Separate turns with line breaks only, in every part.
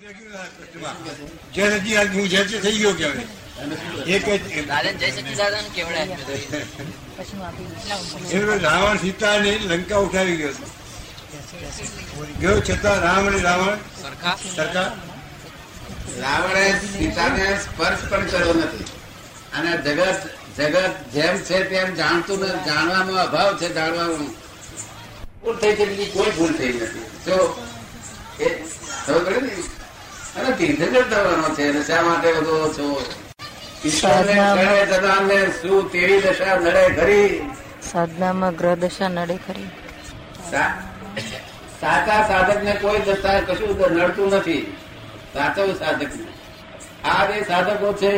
જે હજી હું જય થઈ ગયો કેવાય એક જ
જય
રાવણ સીતા ને લંકા ઉઠાવી ગયો. ગયો છતાં રામ અને રાવણ સરકાર
રાવણે સીતાને સ્પર્શ પણ કર્યો નથી અને જગત જગત જેમ છે તેમ જાણતું જાણવામાં અભાવ છે જાણવામાં ભૂલ થઈ છે બીજી કોઈ ભૂલ થઈ નથી જો એ ખબર ને અને તીર્થંકર થવાનો છે અને શા માટે બધો છો ઈશ્વરને શું તેવી દશા નડે ખરી?
સાધનામાં ગ્રહ દશા નડે ખરી.
સાચા સાધક ને કોઈ દશા કશું નડતું નથી. સાચો સાધક. આ જે સાધકો છે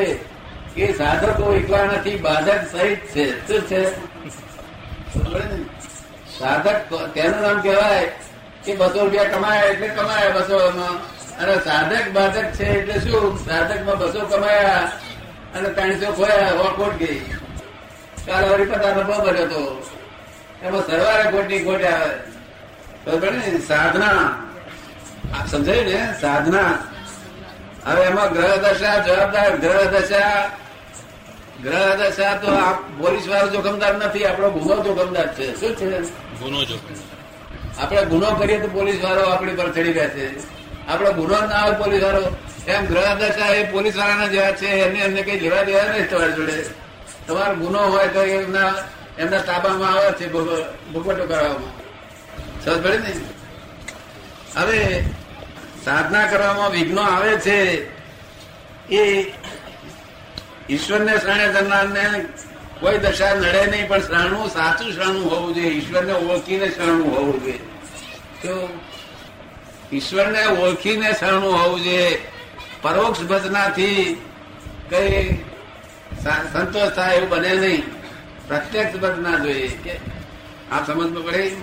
એ સાધકો એકલા નથી બાધક સહિત છે. શું છે? સાધક તેનું નામ કહેવાય કે બસો રૂપિયા કમાયા એટલે કમાયા બસો અને સાધક બાધક છે એટલે શું? સાધકમાં બસો કમાયા અને ત્રણસો ખોયા હો ખોટ ગઈ. કાલ વળી પચાસ નફો ભર્યો હતો. એમાં સરવારે ખોટી ખોટ આવે. ને? સાધના. સમજાયું ને? સાધના. હવે એમાં ગ્રહ દશા જવાબદાર ગ્રહ દશા ગ્રહ દશા તો પોલીસ વાળો જોખમદાર નથી આપણો ગુનો જોખમદાર છે. શું છે?
ગુનો જોખમ
આપણે ગુનો કરીએ તો પોલીસ વાળો આપણી પર ચડી બેસે. આપણો ગુનો ના આવે પોલીસ વાળો એમ ગ્રહ દશા એ પોલીસ વાળાના જેવા છે, એમને એમને કઈ લેવા દેવા નહીં તમારી જોડે. તમારો ગુનો હોય તો એમના એમના તાબામાં આવે છે ભૂપટો કરવામાં સમજ પડે ને? હવે સાધના કરવામાં વિઘ્નો આવે છે. એ ઈશ્વરને શરણે જનારને કોઈ દશા નડે નહીં, પણ શરણું સાચું શરણું હોવું જોઈએ. ઈશ્વરને ઓળખીને શરણું હોવું જોઈએ. તો ઈશ્વરને ઓળખીને શરણું હોવું જોઈએ. પરોક્ષ ભજનાથી કઈ સંતોષ થાય એવું બને નહીં. પ્રત્યક્ષ ભજના જોઈએ. કે આ સમજમાં પડે?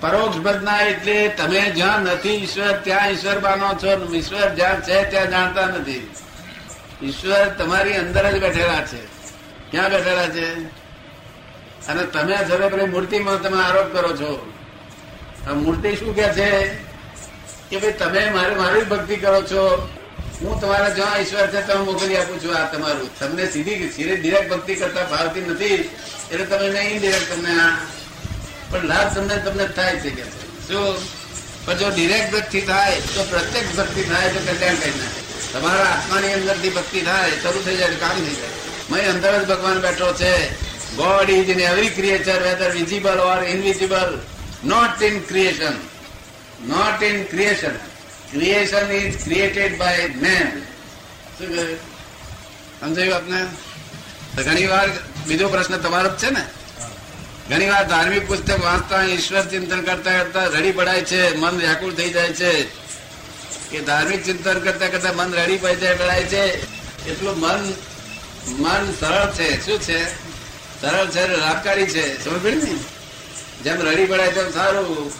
પરોક્ષ ભજના એટલે તમે જ્યાં નથી ઈશ્વર ત્યાં ઈશ્વર માનો છો. ઈશ્વર જ્યાં છે ત્યાં જાણતા નથી. ઈશ્વર તમારી અંદર જ બેઠેલા છે. ક્યાં બેઠેલા છે? અને તમે પેલી મૂર્તિમાં તમે આરોપ કરો છો મૂર્તિ શું કે છે? કે ભાઈ તમે મારે મારી ભક્તિ કરો છો. હું તમારા જ્યાં ઈશ્વર છે તમે મોકલી આપું છું આ તમારું. તમને સીધી સીધી ડિરેક્ટ ભક્તિ કરતા ભાવતી નથી. એટલે તમે નહીં ડિરેક્ટ તમને આ પણ લાભ તમને તમને થાય છે કે શું? પણ જો ડિરેક્ટ ભક્તિ થાય, તો પ્રત્યક્ષ ભક્તિ થાય તો કલ્યાણ કરી નાખે તમારા આત્માની અંદરથી ભક્તિ થાય, શરૂ થઈ જાય કામ થઈ જાય મય અંદર જ ભગવાન બેઠો છે. God is in every creature whether visible or invisible not in creation not in creation creation is created by man શું કહ્યું સમજાયું આપને? ઘણી વાર બીજો પ્રશ્ન તમારો જ છે ને? ઘણી વાર ધાર્મિક પુસ્તક વાંચતા ઈશ્વર ચિંતન કરતા કરતા રડી પડાય છે, મન વ્યાકુળ થઈ જાય છે. કે ધાર્મિક ચિંતન કરતા કરતા મન રડી પડી પડાય છે. એટલું મન મન સરળ છે. શું છે? સરળ છે, લાભકારી છે. સમજ ને? જેમ રડી પડાય તેમ સારું.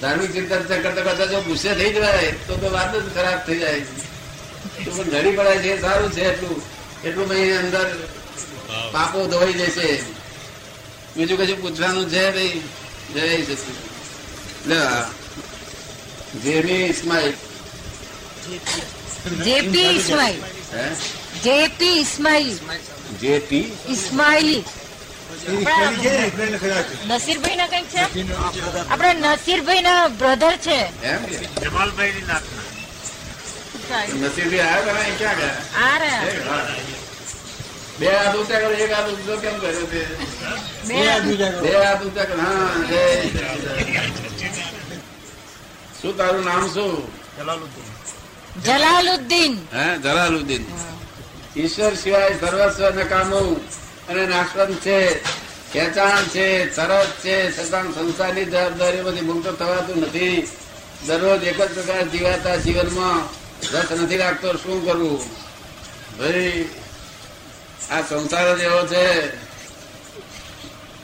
ધાર્મિક ચિંતન કરતા કરતા જો ગુસ્સે થઈ જાય તો તો વાત જ ખરાબ થઈ જાય. પણ રડી પડાય છે સારું છે એટલું. એટલું ભાઈ અંદર પાપો ધોઈ જશે બીજું કશું પૂછવાનું છે ભાઈ Jay Sachin. Jamie Ismail
JP Ismail JP Ismail
JT
Ismaili નસીરભાઈ ના કંઈક છે? આપડે નસીરભાઈ ના બ્રધર છે
આવ્યા ક્યાં ગયા?
આ
બે હાથ ઊંચા કરો એક હાથ ઊંચો કેમ કર્યો તે?
બે
હાથ ઊંચા કરો.
હા જય શું તારું નામ શું?
જલાલુદ્દીન.
હે જલાલુદ્દીન. ઈશ્વર સિવાય સર્વસ્વ નકામું અને નાશવંત છે, ખેંચાણ છે તરત છે, છતાં સંસારની જવાબદારીમાંથી મુક્ત થવાતું નથી. દરરોજ એક જ પ્રકાર જીવાતા જીવનમાં રસ નથી લાગતો, શું કરવું? ભાઈ, આ સંસાર જ એવો છે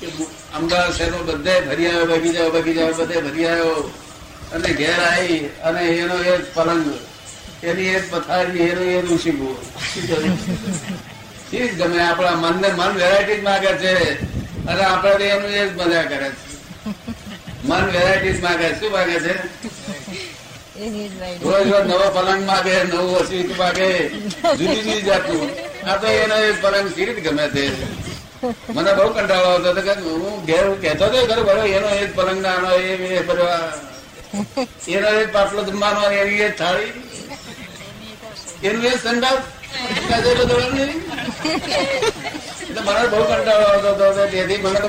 કે અમદાવાદ શહેરમાં બધે ફરી આવ્યો બગીચા બગીચા બધે ફરી આવ્યો. અને ઘેર આવી અને એનો એ પલંગ, એની એ પથારી, એનું એ ઋષિકું ચીજ ગમે આપણા મનને મન વેરાયટી જ માગે છે. અને આપણે તો એનું એ જ મજા કરે છે. મન વેરાયટી જ માગે શું માગે છે? રોજ રોજ નવો પલંગ માગે નવું સીટ માગે જુદી જુદી જાતનું. આ તો એનો એ પલંગ સીટ ગમે તે મને બહુ કંટાળો આવતો હતો કે હું ઘેર કહેતો હતો ખરું બરો એનો એક પલંગ નાનો એ એ બધો એનો એક પાટલો જમવાનો એની એ થાળી. એનું એ સંડાસ. મને તો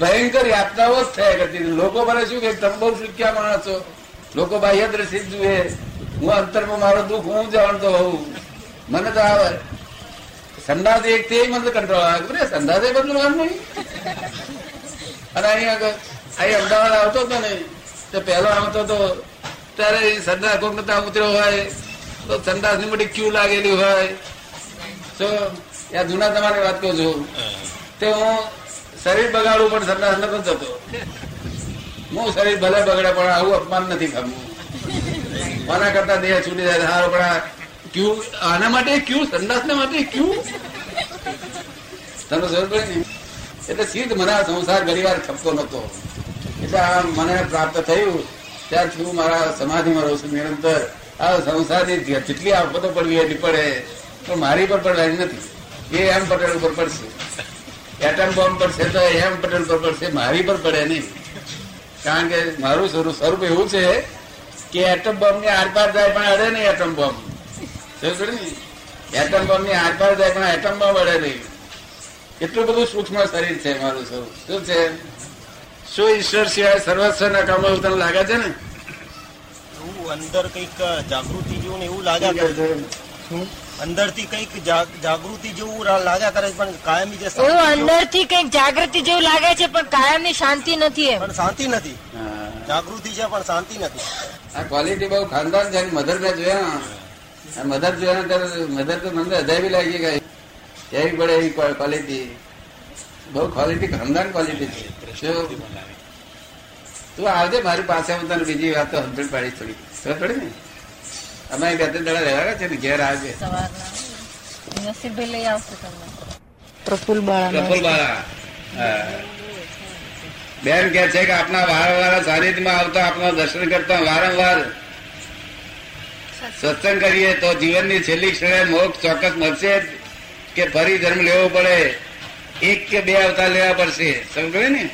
ભયંકર યાત્રાઓ જ થયા કરતી લોકો મને શું કે તમે બહુ શીખ્યા માણસ. લોકો બાહ્ય દ્રષ્ટિ જુએ હું અંતરમાં મારો દુઃખ હું જાણતો હોઉં. મને તો આવે સંદાસ એક તે મને કંટાળો આવે. કે સંદાસે બદલવાનું નહીં. અને અહીં આગળ, અહીં અમદાવાદ આવતો હતો ને તો પહેલો આવતો હતો ત્યારે સંદાસ કોક ઉતર્યો હોય. તો સંદાસની મોટી ક્યુ લાગેલી હોય? તો યા જૂના તમારી વાત કહું છું. તે હું શરીર બગાડું પણ સંદાસ નતો જતો હું શરીર ભલે બગડે પણ આવું અપમાન નથી ખાવું મારા કરતા દેહ છૂટી જાય સારો પણ ક્યુ આના માટે ક્યુ સંદાસ માટે ક્યુ? તમને જરૂર પડે ને? એટલે સીધ મને આ સંસાર ઘણી વાર ખપતો નતો એટલે આ મને પ્રાપ્ત થયું. ત્યારથી હું મારા સમાધિમાં રહું છું નિરંતર. આ સંસારની જેટલી આફતો પડવી એટલી પડે. પણ મારી પર પડવાની નથી. એ એમ પટેલ ઉપર પડશે. એટમ બોમ્બ પડશે તો એમ પટેલ પર પડશે. મારી પર પડે નહીં. કારણ કે મારું સ્વરૂપ સ્વરૂપ એવું છે કે એટમ બોમ્બની આરપાર જાય પણ અડે નહીં એટમ બોમ્બ? એટમ બોમ્બની આરપાર જાય પણ એટમ બોમ્બ અડે નહીં. એટલું બધું સૂક્ષ્મ શરીર છે મારું સ્વરૂપ. શું છે? શું ઈશ્વર સિવાય સર્વસ્વ ના કામો તને લાગે છે ને?
એવું અંદર કંઈક જાગૃતિ જેવું ને એવું લાગ્યા કરે અંદર અંદરથી કંઈક જાગૃતિ જેવું લાગ્યા કરે છે, પણ કાયમી જે શાંતિ
એવું
જેવું-
અંદર કંઈક જાગૃતિ જેવું લાગે છે પણ કાયમની શાંતિ નથી એમ.
પણ શાંતિ નથી. જાગૃતિ છે પણ શાંતિ નથી.
આ ક્વોલિટી બહુ ખાનદાન છે મધર ને જોયા. આ મધર જોયા ત્યારે મધર તો મને અજાયબી લાગી ગઈ. કેવી પડે એવી ક્વોલિટી બહુ ક્વોલિટી ખાનદાન ક્વોલિટી છે. શું? તું આવજે મારી પાસે હું તને બીજી વાત તો સમજણ પાડી થોડી. ખબર પડે ને? અમે બે ત્રણ દાડા રહેવાના છે ને ઘેર આવજે.
પ્રફુલ બાળા
બેન કે છે કે આપના વારંવાર સાનિધ્યમાં આવતા આપના દર્શન કરતા વારંવાર સત્સંગ કરીએ તો જીવનની છેલ્લી ક્ષણે મોક્ષ ચોક્કસ મળશે કે ફરી જન્મ લેવો પડે. એક કે બે અવતાર લેવા પડશે. સમજ ને?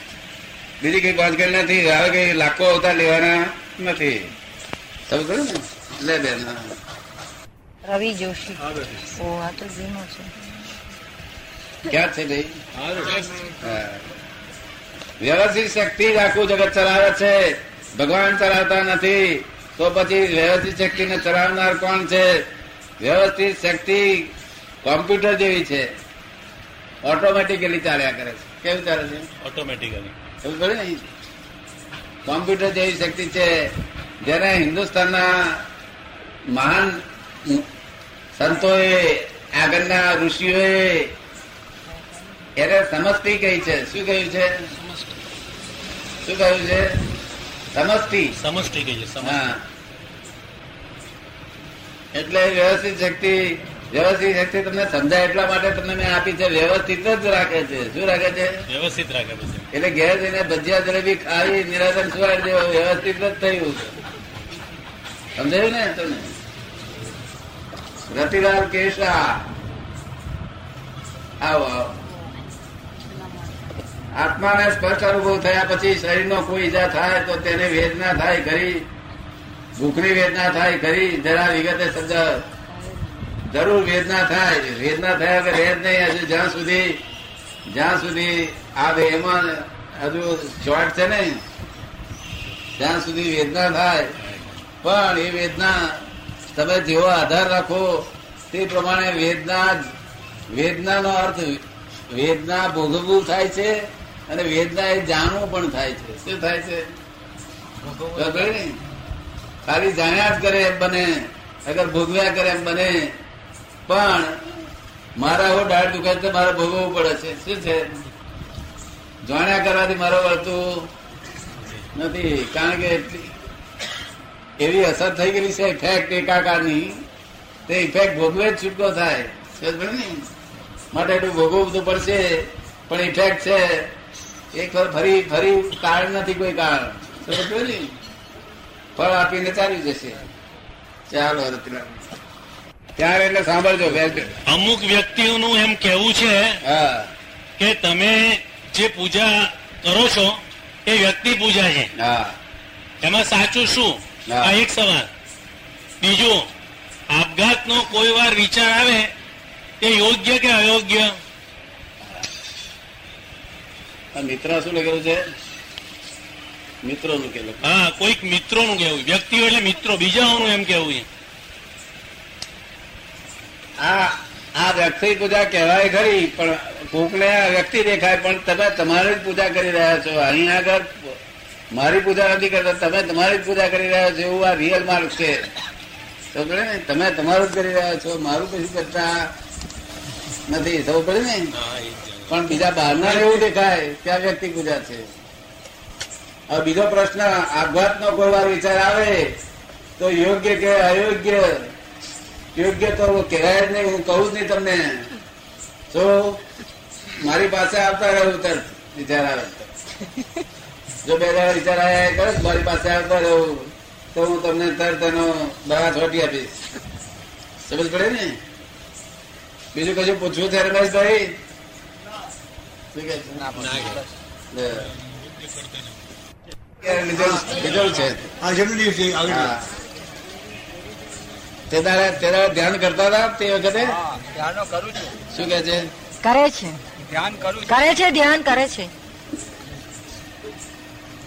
બીજી કઈ બાંધગેલ નથી. હવે કઈ લાખો અવતાર લેવાના નથી. સમજ ને. લે બેન.
રવિ જોશી. ઓ આ તો જૂનો છે.
ક્યાં છે ભાઈ? વ્યવસ્થિત શક્તિ જ આખું જગત ચલાવે છે. ભગવાન ચલાવતા નથી. તો પછી વ્યવસ્થિત શક્તિને ચલાવનાર કોણ છે? વ્યવસ્થિત શક્તિ કોમ્પ્યુટર જેવી છે. ઓટોમેટિકલી ચાલ્યા કરે છે. કેવું ચાલે છે?
ઓટોમેટિકલી
ખબર પડે ને? કોમ્પ્યુટર જેવી શક્તિ છે. જેને હિન્દુસ્તાનના મહાન સંતોએ આગળના ઋષિઓએ એને સમષ્ટિ કહી છે. શું કહ્યું છે? શું કહ્યું છે? સમષ્ટિ
સમષ્ટિ કહી છે
હા. એટલે વ્યવસ્થિત શક્તિ વ્યવસ્થિત શક્તિ તમને સમજાય એટલા માટે તમને મેં આપી છે વ્યવસ્થિત જ રાખે છે. શું રાખે છે?
વ્યવસ્થિત રાખે છે.
એટલે ઘેર જઈને ભજીયા જલેબી ખાવી નિરાધન સુવાડ દેવો વ્યવસ્થિત જ થયું. સમજાયું ને તમને? રતિલાલ કેશા આવો આવો. આત્માને સ્પષ્ટ અનુભવ થયા પછી શરીરનો કોઈ ઈજા થાય તો તેને વેદના થાય ખરી. ભૂખની વેદના થાય ખરી. જરા વિગતે સમજાવ. જરૂર વેદના થાય વેદના થયા વગર રહે નહીં હજુ. જ્યાં સુધી જ્યાં સુધી આ દેહમાં હજુ શોર્ટ છે ને, ત્યાં સુધી વેદના થાય. પણ એ વેદના તમે જેવો આધાર રાખો, તે પ્રમાણે વેદના વેદનાનો અર્થ વેદના ભોગવવું થાય છે અને વેદના એ જાણવું પણ થાય છે. શું થાય છે? ખાલી જાણ્યા જ કરે એમ બને. અગર ભોગવ્યા કરે એમ બને. પણ મારા હો દાળ દુખાય તો મારે ભોગવવું પડે છે. શું છે? જાણ્યા કરવાથી મારો વળતું નથી. કારણ કે એવી અસર થઈ ગયેલી છે ઇફેક્ટ એકાકારની. તે ઇફેક્ટ ભોગવે જ છૂટકો થાય. માટે એટલું ભોગવવું તો પડશે, પણ ઇફેક્ટ છે. એક ફરી ફરી કારણ નથી કોઈ કારણ. ફળ આપીને ચાલી જશે. ચાલો રતિલાલ ત્યારે એટલે સાંભળજો
અમુક વ્યક્તિઓનું એમ કેવું છે કે તમે જે પૂજા કરો છો એ વ્યક્તિ પૂજા છે.
હા.
એમાં સાચું શું. આ એક સવાલ. બીજું આપઘાતનો કોઈ વાર વિચાર આવે તે યોગ્ય કે અયોગ્ય?
આ મિત્ર શું લખેલું છે? મિત્રો નું કે
હા કોઈક મિત્રોનું કહેવું. વ્યક્તિઓ એટલે મિત્રો. બીજાઓનું એમ કેવું છે.
આ આ વ્યક્તિ પૂજા કહેવાય ખરી પણ કોકને આ વ્યક્તિ દેખાય પણ તમે તમારી જ પૂજા કરી રહ્યા છો. અહીં આગળ મારી પૂજા નથી કરતા તમે તમારી જ પૂજા કરી રહ્યા છો એવું આ રિયલ માર્ક છે. પડે ને તમે તમારું જ કરી રહ્યા છો મારું કશું કરતા નથી સૌ પડે ને પણ બીજા બહારના એવું દેખાય કે આ વ્યક્તિ પૂજા છે. હવે બીજો પ્રશ્ન આપઘાતનો કોઈ વાર વિચાર આવે તો યોગ્ય કે અયોગ્ય? યોગ્ય તો કહેવાય જ નહીં હું કહું જ નહીં તમને. તો મારી પાસે આવતા રહું તર વિચાર આવે. જો બે દાડા વિચાર આવ્યા કરે મારી પાસે આવતા રહું તો હું તમને તરત એનો દવા છોટી આપીશ. સમજ પડે ને? બીજું કશું પૂછવું છે રમેશભાઈ શું રિઝલ્ટ છે? લે. કે લીધેલું લીધેલું છે
આ જમી લીધું છે આગળ
હા. તે દાડે તે દાડે ધ્યાન કરતા હતા તે વખતે?
ધ્યાનો કરું છું.
શું કે છે?
કરે છે.
ધ્યાન કરું
કરે છે ધ્યાન કરે છે.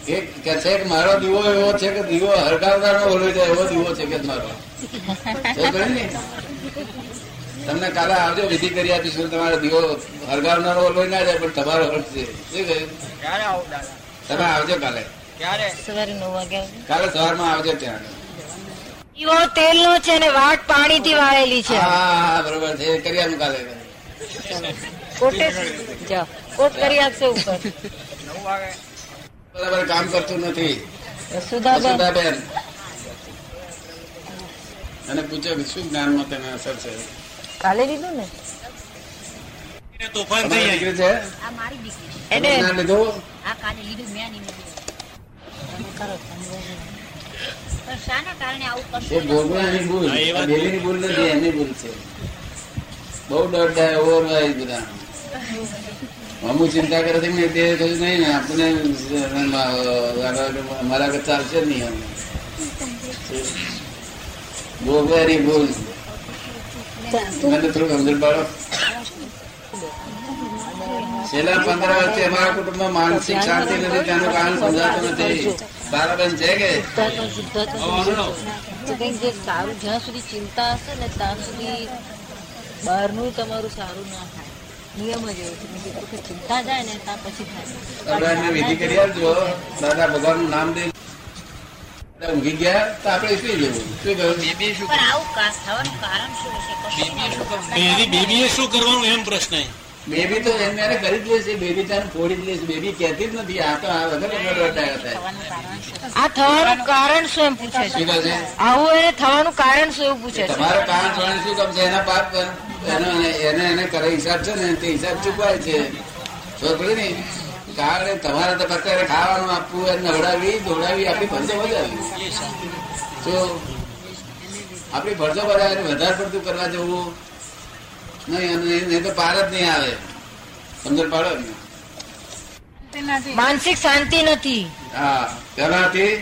એક કે છે કે મારો દીવો એવો છે કે દીવો હરગાવનારો ઓલો જાય એવો દીવો છે કે મારો. ને? તમને કાલે આવજો વિધિ કરી આપીશું તમારો દીવો હરગાવનારો ઓલો ના જાય પણ તમારો હરશે શું કહ્યું
ક્યારે આવું
તમે આવજો કાલે.
ક્યારે?
સવારે નવ વાગ્યા
કાલે સવારમાં આવજો ત્યાં.
દીવો તેલનો છે ને વાટ પાણીથી વાળેલી છે.
હા બરોબર છે. કરી આપું કાલે
કોટે જાઓ કોટ કરી આપશે ઉપર.
બરાબર કામ કરતું નથી. સુધાબેન અને પૂછે શું શું જ્ઞાનમાં તેને અસર છે?
કાલે લીધું ને?
તોફાન થઈ
દીકરી છે?
આ મારી દીકરી.
એને
લીધું?
આ કાલે લીધું મેં નહીં લીધું.
બહુ ડર થાય ઓવર હોય બધા અમુક ચિંતા કરે છે તે કશું નહીં ને આપણે મારા આગળ ચાલશે નહીં અમે ભોગવાની ભૂલ. મને થોડું સમજણ પાડો. છેલ્લા પંદર વર્ષથી અમારા કુટુંબમાં માનસિક શાંતિ નથી તેનું કારણ સમજાતું નથી. તારાબેન છે કે?
જે સારું જ્યાં સુધી ચિંતા હશે ને ત્યાં સુધી બહારનું તમારું સારું ના થાય. નિયમ જ એવો છે. કે જે વખતે ચિંતા જાય ને ત્યાં પછી થાય.
વિધિ કરી આપજો. દાદા ભગવાનનું નામ દે. ઊંઘી ગયા? તો આપણે સુઈ જવું શું કહ્યું?
પણ આવું થવાનું કારણ શું હશે?
બેબી શું કરવાનું એમ પ્રશ્ન.
બેબી તો એમને એને કરી જ લેશે બેબી ત્યાં ફોડી જ લેશે બેબી કહેતી જ નથી. આ તો આ વગર
કારણ
આ થવાનું કારણ શું એમ પૂછે છે? આવું એને થવાનું કારણ શું એવું પૂછે છે?
તમારે કારણ છોડે શું? કામ છે એના પાપ એનો એને એને કરે હિસાબ છે ને તે હિસાબ ચૂકવાય છે. પડી ને કારણ તમારે તો ફક્ત એને ખાવાનું આપવું એને નવડાવી ધોડાવી આપણી ફરજો બજાવી તો આપણી ફરજો બજાવે વધારે પડતું કરવા જવું નહીં તો પાર જ નહીં આવે. સમજણ પાડો ને.
માનસિક શાંતિ નથી.
હા પેલા હતી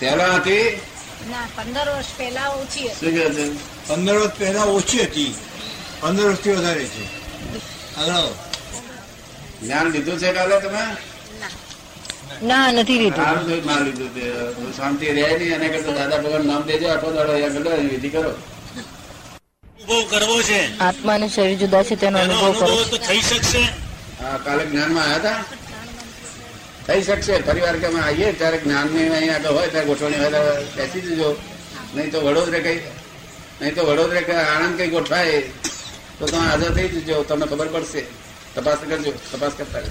પેલા
પંદર વર્ષ પહેલા ઓછી હતી.
પંદર વર્ષ પહેલા ઓછી હતી. પંદર વર્ષથી વધારે છે. આગળ.
જ્ઞાન લીધું છે કાલે તમે?
ના નથી લીધું.
શાંતિ રહે નહીં એના કરતા દાદા ભગવાન નામ દેજો આખો દાડો અહીંયા ગયો વિધિ કરો.
અનુભવ કરવો છે.
આત્મા અને શરીર જુદા છે તેનો અનુભવ કરો.
તો થઈ શકશે.
હા કાલે જ્ઞાનમાં આવ્યા હતા? થઈ શકશે પરિવાર કે અમે આવીએ ત્યારે જ્ઞાનની અહીં આગળ હોય ત્યારે ગોઠવણી હોય ત્યારે બેસી જજો. નહીં તો વડોદરે કઈ નહીં તો વડોદરે કઈ આણંદ કઈ ગોઠવાય તો તમે હાજર થઈ જજો તમને ખબર પડશે. તપાસ કરજો તપાસ કરતા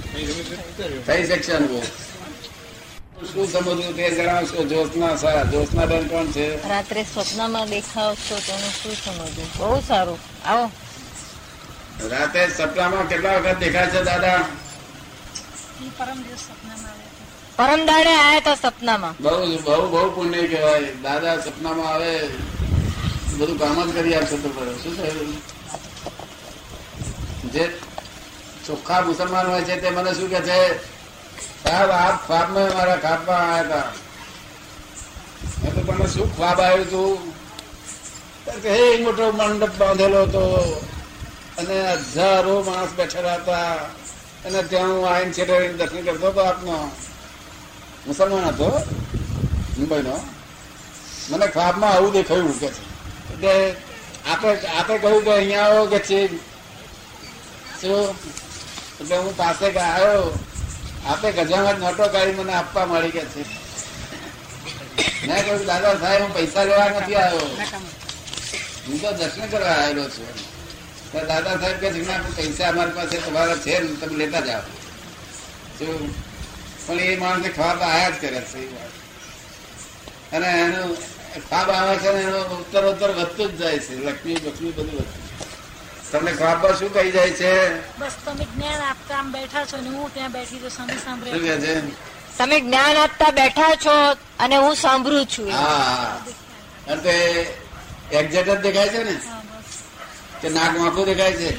થઈ શકશે અનુભવ. શું સમજવું તે જણાવશો? જોશના સા જોશના બેન કોણ છે?
રાત્રે સ્વપ્નમાં દેખાવ છો તેનું શું સમજવું? બહુ સારું. આવો.
રાતે સપનામાં કેટલા વખત દેખાય છે દાદા?
પરમ.
દાડે આયા હતા સપનામાં.
બહુ બહુ બહુ પુણ્ય કહેવાય. દાદા સપનામાં આવે બધું કામ જ કરી આપશે તો શું થયું? જે ચોખ્ખા મુસલમાન હોય છે તે મને શું કે છે? સાહેબ આપ ખ્વાબમાં મારા ખાબમાં આવ્યા હતા. મેં તો તમને શું ખ્વાબ આવ્યું હતું કે, હે મોટો મંડપ બાંધેલો હતો. અને હજારો માણસ બેઠેલા હતા. અને ત્યાં હું આવીને છેડે દર્શન કરતો હતો આપનો. મુસલમાન હતો? મુંબઈનો? મને ખ્વાબમાં આવું દેખાયું કે છે. એટલે આપણે આપણે કહ્યું કે અહીંયા આવો કે છે. એટલે હું પાસે આવ્યો આપે ગજામાં નોટો કાઢી મને આપવા મળી કે છે. મેં કહ્યું, દાદા સાહેબ, હું પૈસા લેવા નથી આવ્યો. હું તો દર્શન કરવા આવેલો છું. દાદા સાહેબ કે છે પૈસા અમારી પાસે તમારા છે તમે લેતા જાઓ. પણ એ માણસે ખ્વાબ આયા જ કરે છે. અને એનું ખ્વાબ આવે છે ને, એનો ઉત્તર ઉત્તર વધતું જ જાય છે, લક્ષ્મી લક્ષ્મી બધું વધતું તમને ખ્વાબમાં શું કહી જાય છે?
બસ તમે જ્ઞાન આપતા આમ બેઠા છો ને હું ત્યાં બેઠી તો સામે સાંભળે.
છે?
તમે જ્ઞાન આપતા બેઠા છો અને હું સાંભળું છું.
હા અને તે એક્ઝેક્ટ જ દેખાય છે ને? કે નાક માખું દેખાય છે?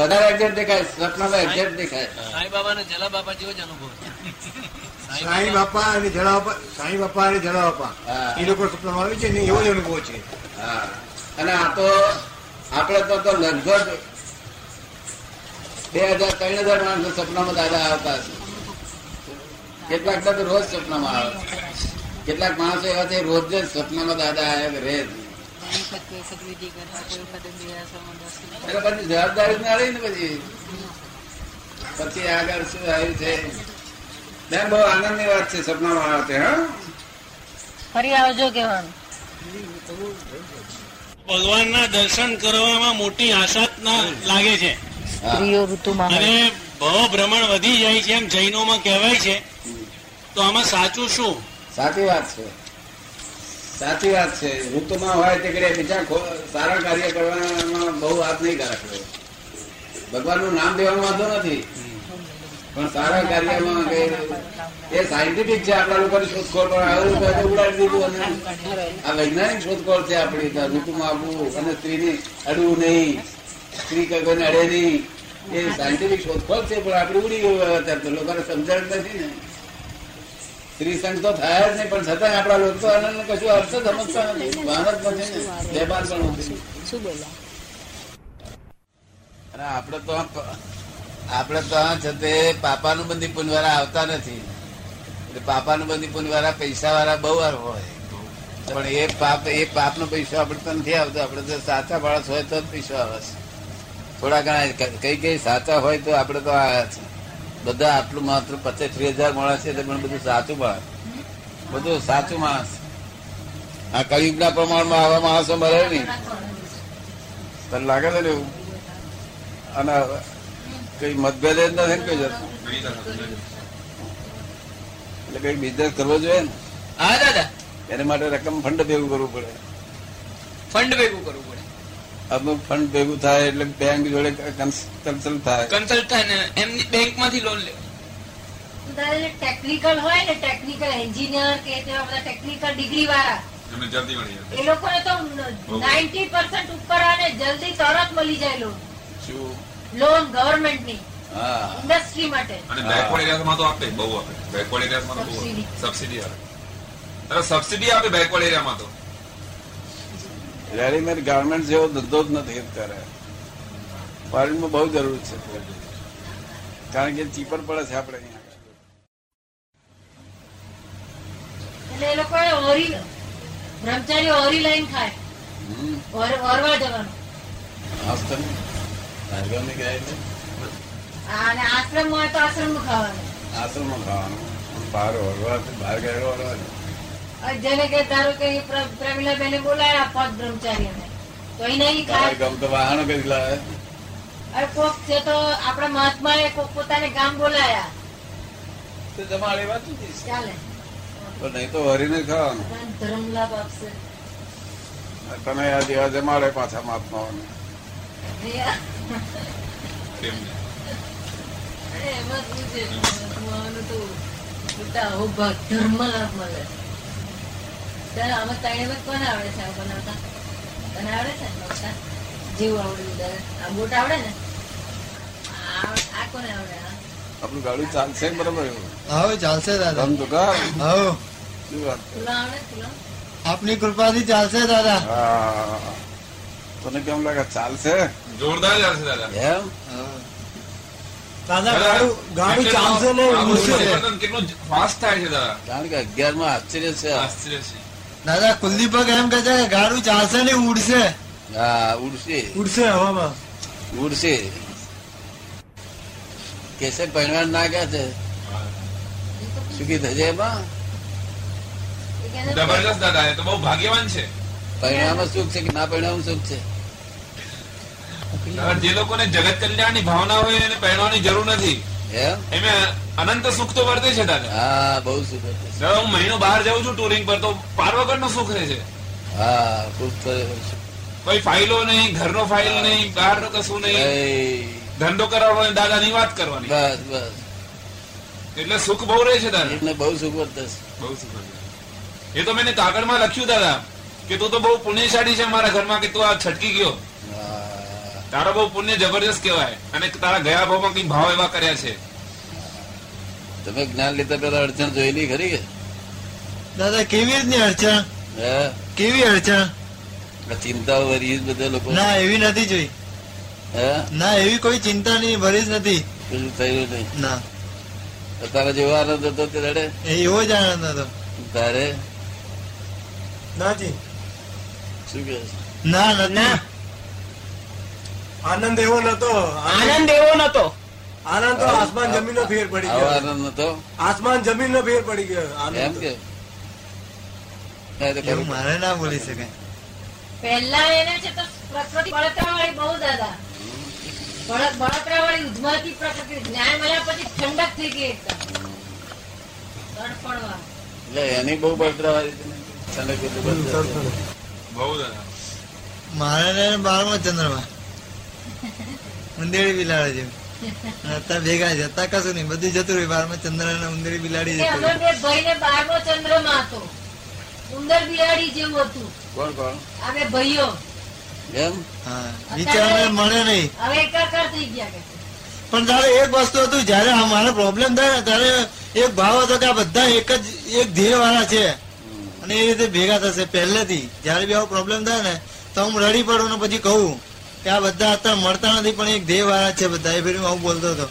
વધારે એક્ઝેક્ટ દેખાય સપનામાં એક્ઝેક્ટ દેખાય.
સાંઈ બાબા અને જલા બાબા જેવો જ અનુભવ છે.
સાંઈ બાપા અને જળા બાપા સાંઈ બાપા અને જળા બાપા એ લોકો સપનામાં આવે છે ને એવો જ અનુભવ છે.
અને આ તો આપણે તો તો લગભગ બે હજાર ત્રણ હજાર માણસો સપનામાં દાદા આવતા હશે. કેટલાક તો રોજ સપનામાં આવે. કેટલાક માણસો એવા છે રોજ જ સપનામાં દાદા આવ્યા રહે જવાબદારી ના રહી ને પછી. પછી આગળ શું આવ્યું છે? બેન બહુ આનંદની વાત છે સપનામાં આવે છે હા?
ફરી આવજો કેવાનું
ભગવાનના દર્શન કરવામાં મોટી આશા લાગે છે.
સ્ત્રીઓ ઋતુમાં
અને ભવ ભ્રમણ વધી જાય છે એમ જૈનોમાં કહેવાય છે. તો આમાં સાચું શું?
સાચી વાત છે. સાચી વાત છે. ઋતુમાં હોય તે કરીએ બીજા સારા કાર્ય કરવામાં બહુ હાથ નહીં રાખવો ભગવાનનું નામ દેવાનો વાંધો નથી. પણ સારા કાર્યમાં કઈ એ સાયન્ટિફિક છે આપણા લોકોની શોધખોળ પણ આવું ઉડાડી દીધું અને આ વૈજ્ઞાનિક શોધખોળ છે આપણી તો ઋતુમાં આવવું અને સ્ત્રીને અડવું નહીં સ્ત્રી કઈ કોઈને અડે નહીં. એ સાયન્ટિફિક શોધખોળ છે પણ આપણે ઉડી ગયું અત્યારે તો લોકોને સમજણ નથી ને. સ્ત્રી સંઘ તો થાય જ નહીં પણ છતાં આપણા લોકો તો આનંદ કશું અર્થ સમજતા નથી. ભાન જ નથી ને. બેભાન પણ નથી.
શું
અને આપણે તો આપણે તો આ છે તે પાપાનું બંધી પુનવાળા આવતા નથી. એટલે પાપાનું બંધી પુનવાળા પૈસા વાળા બહુ હોય. પણ એ પાપ, એ પાપનો પૈસો આપણે તો નથી આવતો. આપણે તો સાચા માણસ હોય તો જ પૈસો આવે છે. થોડા ઘણા કઈ કઈ સાચા હોય તો આપણે તો આવ્યા છે. બધા આટલું માત્ર પચાસ હજાર માણસ છે પણ બધું સાચું માણસ. બધું સાચું માણસ. આ કયુગના પ્રમાણમાં આવા માણસો મળે નહીં. તને લાગે છે ને એવું? અને કઈ મતભેદ જ નથી કઈ જતો એટલે કઈ બિઝનેસ કરવો જોઈએ ને?
હા દાદા.
એના માટે રકમ ફંડ ભેગું કરવું પડે.
ફંડ ભેગું કરવું પડે.
અમુક ફંડ ભેગું થાય એટલે બેંક જોડે કન્સલ્ટ થાય.
કન્સલ્ટ થાય ને એમની બેંકમાંથી લોન લે
ટેકનિકલ હોય ને ટેકનિકલ એન્જિનિયર કે તેવા બધા ટેકનિકલ ડિગ્રી વાળા
એમને જલ્દી મળી
એ લોકોને તો નાઇન્ટી પર્સન્ટ ઉપર આવે જલ્દી તરત મળી જાય લોન
શું?
લોન
ગવર્મેન્ટની.
ઇન્ડસ્ટ્રી માટે.
અને બેકવર્ડ એરિયામાં તો આપે બહુ આપે. બેકવર્ડ એરિયામાં તો સબસિડી આપે. અરે સબસિડી આપે બેકવર્ડ એરિયામાં તો.
રેડીમેડ ગાર્મેન્ટ જેવો ધંધો જ નથી અત્યારે ફોરેનમાં બહુ જરૂર છે. કારણ કે ચીપર પડે છે આપણે અહીંયા.
એટલે એ લોકો ઓરી બ્રહ્મચારી ઓરી લાઈન ખાય. ઓરવા જવાનું.
ભાર્ગવની ગાય એટલે
તો ખાવાનું.
આશ્રમમાં ખાવાનું. બહાર ઓળવા બહાર ગયેલો ઓળવા
જેને કે ધારો કે પ્રવીલા બેને બોલાયા પદ બ્રહ્મચારી તો એ નહીં ખાય.
ગમતો વાહનો કઈ લાવે.
હવે કોક છે તો આપણા મહાત્મા એ કોક પોતાને ગામ બોલાયા.
તો જમાડે વાત
ચાલે.
પણ નહીં તો હરીને ખાવાનું.
ધર્મ લાભ આપશે.
તમે આ જેવા જમાડે પાછા મહાત્માઓને. આપણું ગાડું ચાલશે બરોબર
હવે ચાલશે દાદા.
તો કર
હવે. આપની કૃપાથી ચાલશે દાદા.
તને કેમ લાગે? ચાલશે?
જોરદાર ચાલશે દાદા.
એમ?
દાદા
કે અગિયારમાં આશ્ચર્ય છે.
આશ્ચર્ય છે.
દાદા કુલદીપક એમ કે છે ગાડું ચાલશે ને ઉડશે.
હા ઉડશે.
ઉડશે હવામાં.
ઉડશે. કેસે પહેણવાડ ના ગયા છે. સુખી થશે એમાં?
એ કહે છે,
જબરજસ્ત દાદા એ તો બહુ ભાગ્યવાન છે.
પરિણામમાં સુખ છે કે ના પરિણામ સુખ છે?
જે લોકોને જગત કલ્યાણની ભાવના હોય એને પહેરવાની જરૂર નથી.
એમે?
અનંત સુખ તો વર્તે છે દાદા
હા બહુ સુખ છે.
હું મહિનો બહાર જાઉં છું ટુરિંગ પર તો પાર વગરનો સુખ રહે છે.
હા ખૂબ
કોઈ ફાઇલો નહીં ઘરનો ફાઇલ નહીં બહારનો કશું નહીં. ધંધો કરાવવાનો દાદાની વાત કરવાની.
બસ બસ.
એટલે સુખ બહુ રહે છે દાદા
એટલે બહુ સુખ વર્તે છે.
બહુ સુખ રહે એ તો મેં કાગળમાં લખ્યું દાદા કે તું તો બહુ પુણ્યશાળી છે મારા ઘરમાં કે તું આ છટકી ગયો. તારો બહુ પુણ્ય જબરજસ્ત કહેવાય. અને તારા ગયા ભાવમાં કઈ ભાવ એવા કર્યા છે.
તમે જ્ઞાન લીધા પેલા અડચણ જોયેલી ખરી કે?
દાદા કેવી રીતની અડચણ? કેવી અડચણ?
ચિંતા વરી બધા લોકો
ના એવી નથી જોઈ.
હે?
ના એવી કોઈ ચિંતા નહીં ભરી જ નથી.
થયું નહીં.
ના.
તારા જેવો આનંદ હતો તે રડે?
એવો જ આનંદ હતો.
તારે?
નાજી
શું કે ના
ના નથી.
આનંદ એવો નતો
આનંદ એવો નતો
આનંદ તો આસમાન જમીન નો ફેર પડી ગયો.
આનંદ નતો
આસમાન જમીન નો ફેર પડી ગયો.
એમ
આનંદ
કે.
મારે ના બોલી શકાય
પહેલા એને છે તો પ્રકૃતિ બળતરા વાળી બહુ દાદા. બળતરા વાળી ઉધમાતી પ્રકૃતિ જ્ઞાન મળ્યા પછી ઠંડક થઈ ગઈ એકદમ.
એટલે એની બહુ. બળતરા છે?
બહુ દાદા.
મારે બારમો ચંદ્રમાં. ઉંદેડી બિલાડે જેવું અત્યારે ભેગા છે. અત્યારે કશું નહીં. બધું જતું રહ્યું બારમાં ચંદ્ર ને ઉંદેડી બિલાડી જતું
અમે
રહ્યું
બે ભાઈને બારમો ચંદ્રમાં હતો. ઉંદર બિલાડી જેવું હતું.
કોણ કોણ?
આ ભાઈઓ.
એમ?
હા. વિચારને મળે નહીં.
હવે એકાકાર થઈ ગયા
પણ તારે એક વસ્તુ હતું. જયારે અમારે પ્રોબ્લેમ થાય ને ત્યારે એક ભાવ હતો કે આ બધા એક જ એક ધ્યેય વાળા છે અને એ રીતે ભેગા થશે પહેલેથી. જયારે બી આવો પ્રોબ્લેમ થાય ને તો હું રડી પડું ને પછી કહું. આ બધા અત્યારે મળતા નથી, પણ એક ધ્યેય વાળા છે બધા એ ફેરી હું બોલતો હતો.